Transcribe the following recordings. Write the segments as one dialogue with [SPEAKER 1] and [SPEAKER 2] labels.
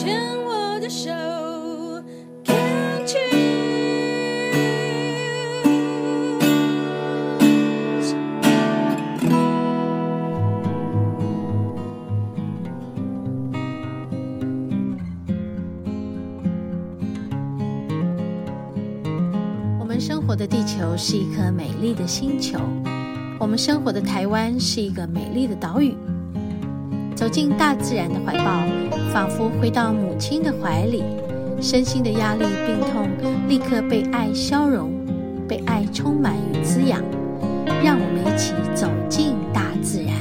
[SPEAKER 1] 牵我的手，Can't you？
[SPEAKER 2] 我们生活的地球是一颗美丽的星球，我们生活的台湾是一个美丽的岛屿。走进大自然的怀抱，仿佛回到母亲的怀里，身心的压力、病痛立刻被爱消融，被爱充满与滋养。让我们一起走进大自然。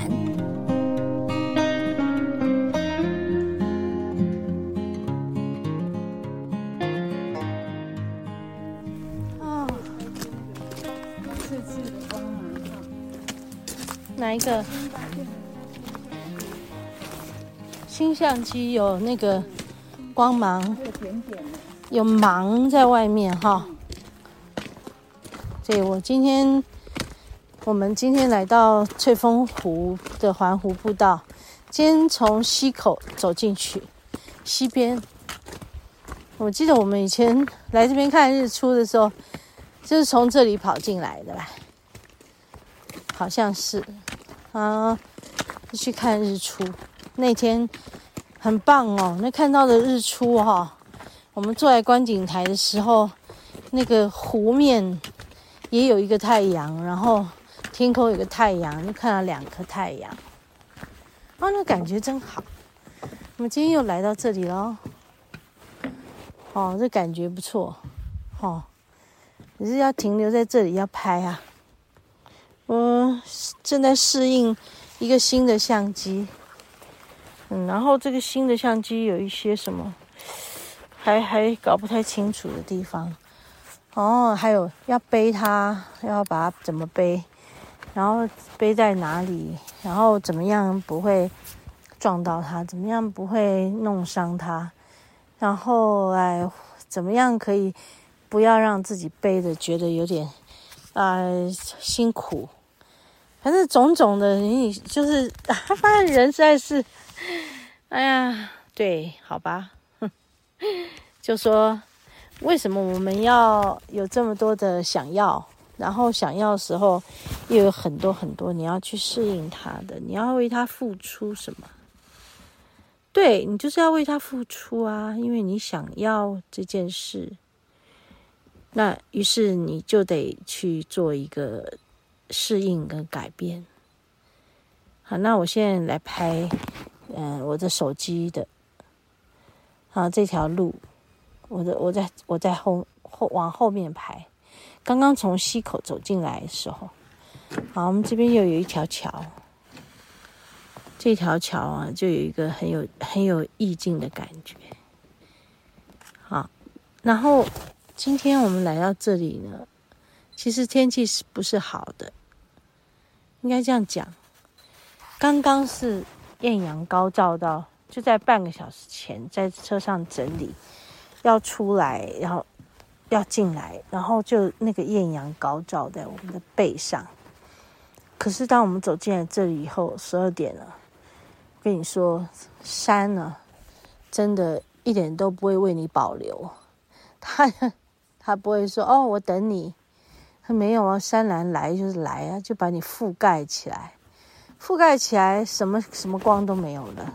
[SPEAKER 2] 哦，哪一个？新相机有那个光芒，有芒在外面哈。对，我今天，我们今天来到翠峰湖的环湖步道，今天从溪口走进去，西边。我记得我们以前来这边看日出的时候，就是从这里跑进来的吧？好像是啊，去看日出。那天很棒哦，那看到的日出哈、哦，我们坐在观景台的时候，那个湖面也有一个太阳，然后天空有个太阳，就看到两颗太阳，哦，那感觉真好。我们今天又来到这里了，哦，这感觉不错，哦，你是要停留在这里要拍啊？我正在适应一个新的相机。嗯，然后这个新的相机有一些什么，还还搞不太清楚的地方。哦，还有要背它，要把它怎么背，然后背在哪里，然后怎么样不会撞到它，怎么样不会弄伤它，然后哎，怎么样可以不要让自己背的觉得有点啊、呃、辛苦。反正种种的，你就是发现 人实在是。哎呀，对，好吧，就说为什么我们要有这么多的想要，然后想要的时候又有很多很多你要去适应它的，你要为它付出什么？对，你就是要为它付出啊，因为你想要这件事，那于是你就得去做一个适应跟改变。好，那我现在来拍。嗯，我的手机的，啊，这条路，我的我在我在后后往后面排，刚刚从溪口走进来的时候，好，我们这边又有一条桥，这条桥啊，就有一个很有很有意境的感觉。好，然后今天我们来到这里呢，其实天气是不是好的？应该这样讲，刚刚是。艳阳高照到，就在半个小时前，在车上整理，要出来，然后要进来，然后就那个艳阳高照在我们的背上。可是当我们走进来这里以后，十二点了，跟你说，山呢，真的一点都不会为你保留，他他不会说哦，我等你，他没有啊，山岚来就是来啊，就把你覆盖起来。覆盖起来，什么什么光都没有了。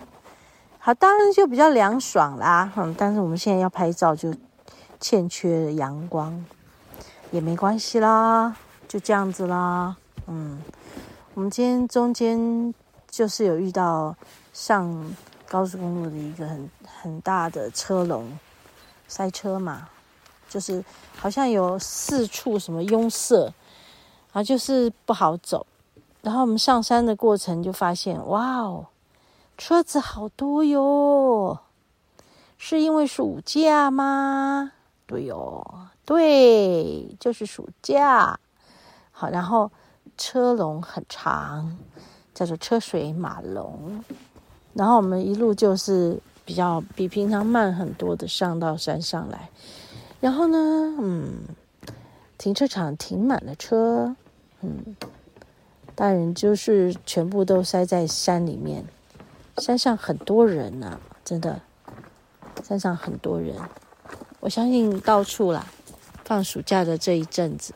[SPEAKER 2] 好，当然就比较凉爽啦。嗯，但是我们现在要拍照，就欠缺阳光，也没关系啦，就这样子啦。嗯，我们今天中间就是有遇到上高速公路的一个很很大的车龙，塞车嘛，就是好像有四处什么拥塞，啊，就是不好走。然后我们上山的过程就发现，哇哦，车子好多哟，是因为暑假吗？对哦，对，就是暑假。好，然后车龙很长，叫做车水马龙。然后我们一路就是比较比平常慢很多的上到山上来。然后呢，嗯，停车场停满了车，嗯。大人就是全部都塞在山里面，山上很多人呐、真的。山上很多人，我相信到处啦。放暑假的这一阵子，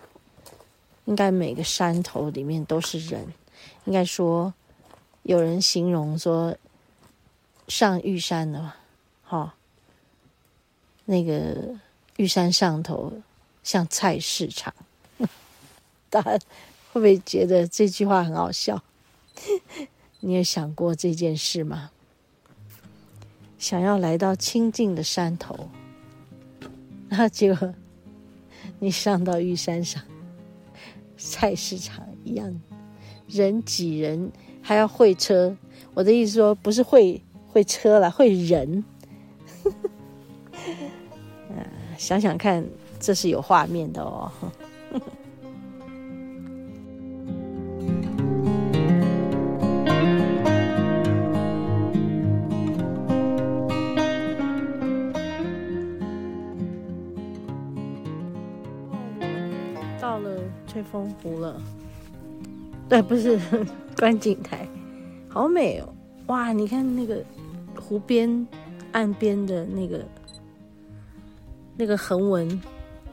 [SPEAKER 2] 应该每个山头里面都是人。应该说，有人形容说，上玉山了，哈、哦，那个玉山上头像菜市场。大 会不会觉得这句话很好笑？你有想过这件事吗？想要来到清静的山头，那结果你上到玉山上，菜市场一样，人挤人，还要会车。我的意思说，不是会会车了，会人。啊，想想看，这是有画面的哦。了，吹风湖了，对，不是 观景台，好美哦！哇，你看那个湖边岸边的那个那个横纹，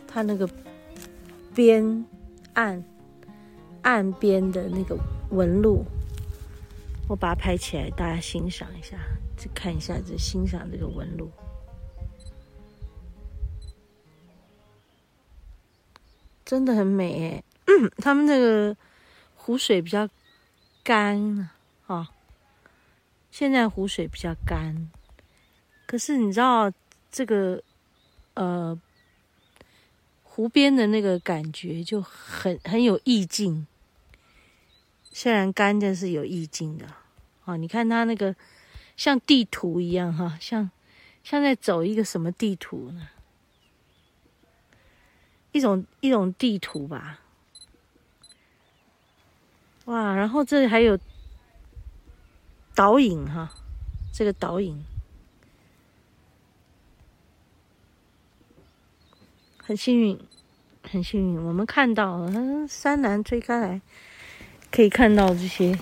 [SPEAKER 2] 它那个边岸岸边的那个纹路，我把它拍起来，大家欣赏一下，再看一下，再欣赏这个纹路。真的很美诶，他们那个湖水比较干啊，现在湖水比较干，可是你知道这个呃湖边的那个感觉就很很有意境，虽然干但是有意境的。啊，你看它那个像地图一样哈，像像在走一个什么地图呢？一种一种地图吧，哇！然后这里还有导引哈，这个导引很幸运，很幸运，我们看到了，嗯，山峦推开来，可以看到这些，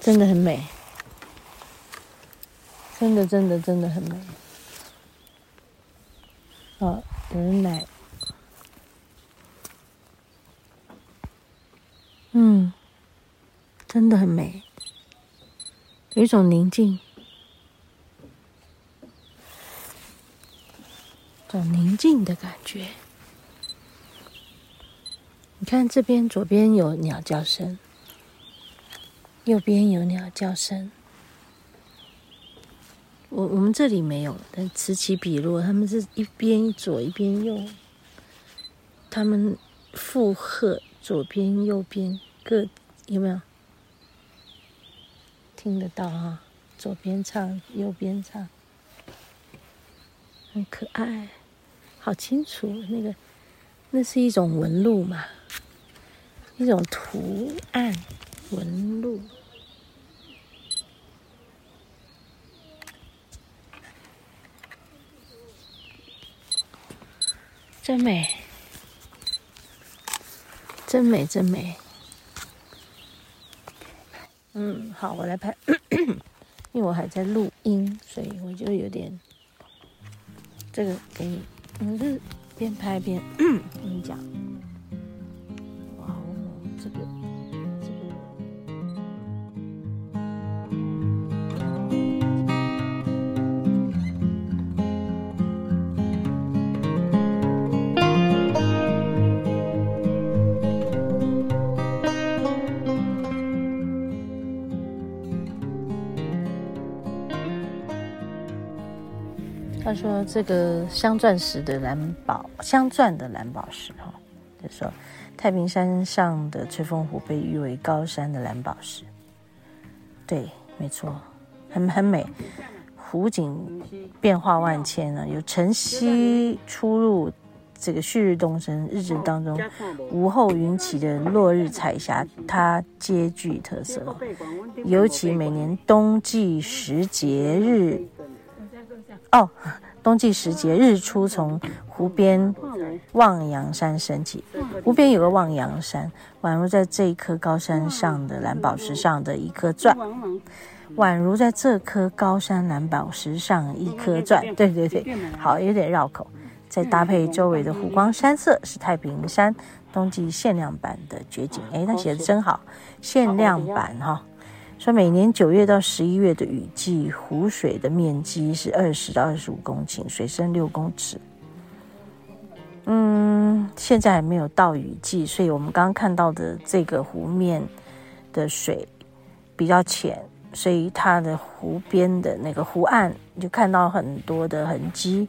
[SPEAKER 2] 真的很美，真的真的真的很美。哦，有人来。嗯，真的很美，有一种宁静，种宁静的感觉。你看这边左边有鸟叫声，右边有鸟叫声。我我们这里没有，但此起彼落，他们是一边左一边右，他们附和。左边、右边各有没有听得到啊？左边唱，右边唱，很可爱，好清楚。那个，那是一种纹路嘛，一种图案纹路，真美。真美，真美。嗯，好，我来拍，因为我还在录音，所以我就有点这个给你，你是边拍边 跟你讲。他说：“这个镶钻石的蓝宝，镶钻的蓝宝石，哈，他说太平山上的翠峰湖被誉为高山的蓝宝石。对，没错，很很美，湖景变化万千呢，有晨曦出入，这个旭日东升，日子当中午后云起的落日彩霞，它皆具特色。尤其每年冬季时节日。”哦，冬季时节，日出从湖边望洋山升起。湖边有个望洋山，宛如在这一颗高山上的蓝宝石上的一颗钻。宛如在这颗高山蓝宝石上一颗钻。对对对，好，有点绕口。再搭配周围的湖光山色，是太平山冬季限量版的绝景。哎，他写的真好，限量版哈。说每年九月到十一月的雨季，湖水的面积是二十到二十五公顷，水深六公尺。嗯，现在还没有到雨季，所以我们刚刚看到的这个湖面的水比较浅，所以它的湖边的那个湖岸就看到很多的痕迹，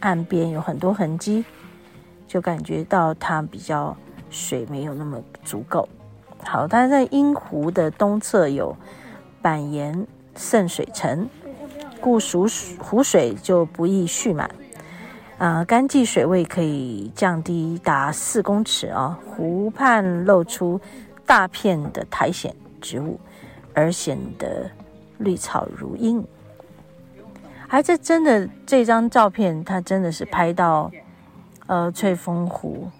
[SPEAKER 2] 岸边有很多痕迹，就感觉到它比较水没有那么足够。好，但是在阴湖的东侧有板岩渗水层，故属湖水就不易蓄满。啊、呃，干季水位可以降低达四公尺啊、湖畔露出大片的苔藓植物，而显得绿草如茵。而这真的这张照片，它真的是拍到呃翠峰湖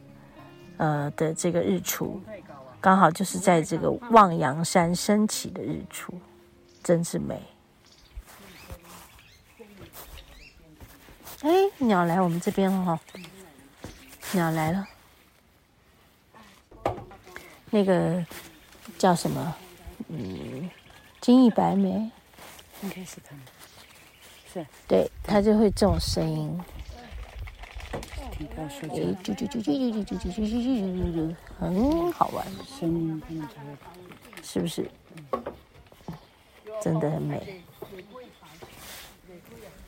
[SPEAKER 2] 呃的这个日出。刚好就是在这个望洋山升起的日出，真是美。哎，鸟来我们这边了哈、哦，鸟来了。那个叫什么？嗯，金翼白眉，应该是它们。是。对，它就会这种声音。啾啾啾啾啾啾啾啾啾啾啾啾，很好玩，声音是不是？真的很美。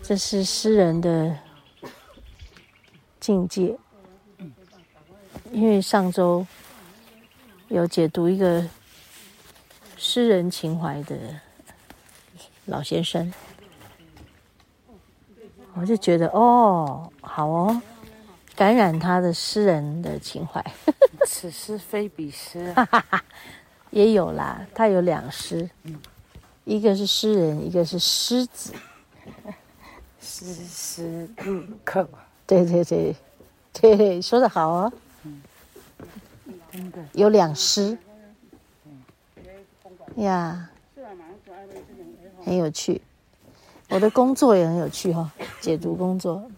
[SPEAKER 2] 这是诗人的境界。因为上周有解读一个诗人情怀的老先生，我就觉得哦，好哦。感染他的诗人的情怀，
[SPEAKER 3] 此诗非彼诗，
[SPEAKER 2] 也有啦。他有两诗，一个是诗人，一个是狮子，
[SPEAKER 3] 诗诗入扣。
[SPEAKER 2] 对对对，对，说的好哦。有两诗，呀，很有趣。我的工作也很有趣哈，解读工作。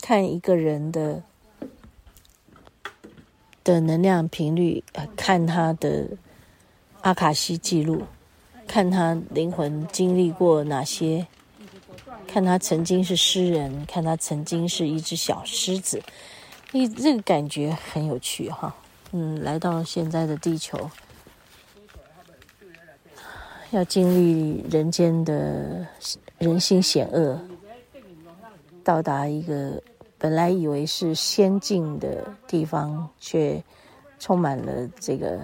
[SPEAKER 2] 看一个人的的能量频率，看他的阿卡西记录，看他灵魂经历过哪些，看他曾经是诗人，看他曾经是一只小狮子，你这个感觉很有趣哈。嗯，来到现在的地球，要经历人间的人心险恶，到达一个。本来以为是仙境的地方，却充满了这个，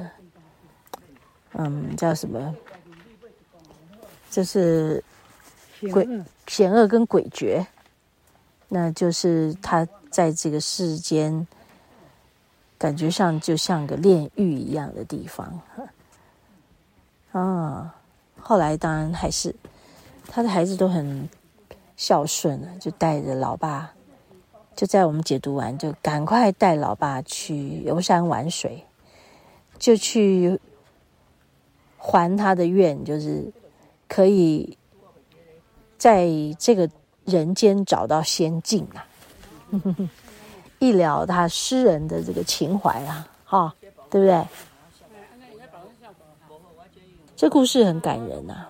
[SPEAKER 2] 嗯，叫什么？就是鬼险恶跟诡谲，那就是他在这个世间，感觉上就像个炼狱一样的地方。啊，后来当然还是他的孩子都很孝顺，就带着老爸。就在我们解读完，就赶快带老爸去游山玩水，就去还他的愿，就是可以在这个人间找到仙境啊，一了他诗人的这个情怀啊，哈，对不对？这故事很感人呐，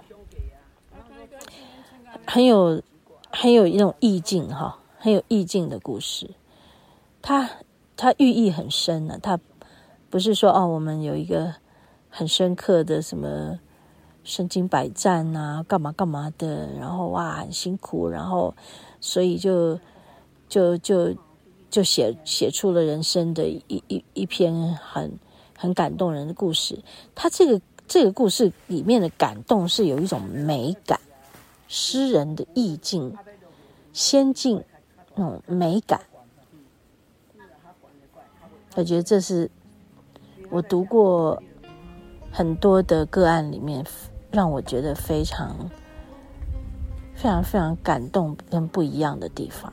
[SPEAKER 2] 很有很有一种意境哈。很有意境的故事，它它寓意很深呢、啊。它不是说哦，我们有一个很深刻的什么身经百战啊，干嘛干嘛的，然后哇很辛苦，然后所以就就就就写写出了人生的一一一篇很很感动人的故事。它这个这个故事里面的感动是有一种美感，诗人的意境，仙境。那种美感，我觉得这是我读过很多的个案里面，让我觉得非常、非常、非常感动跟不一样的地方。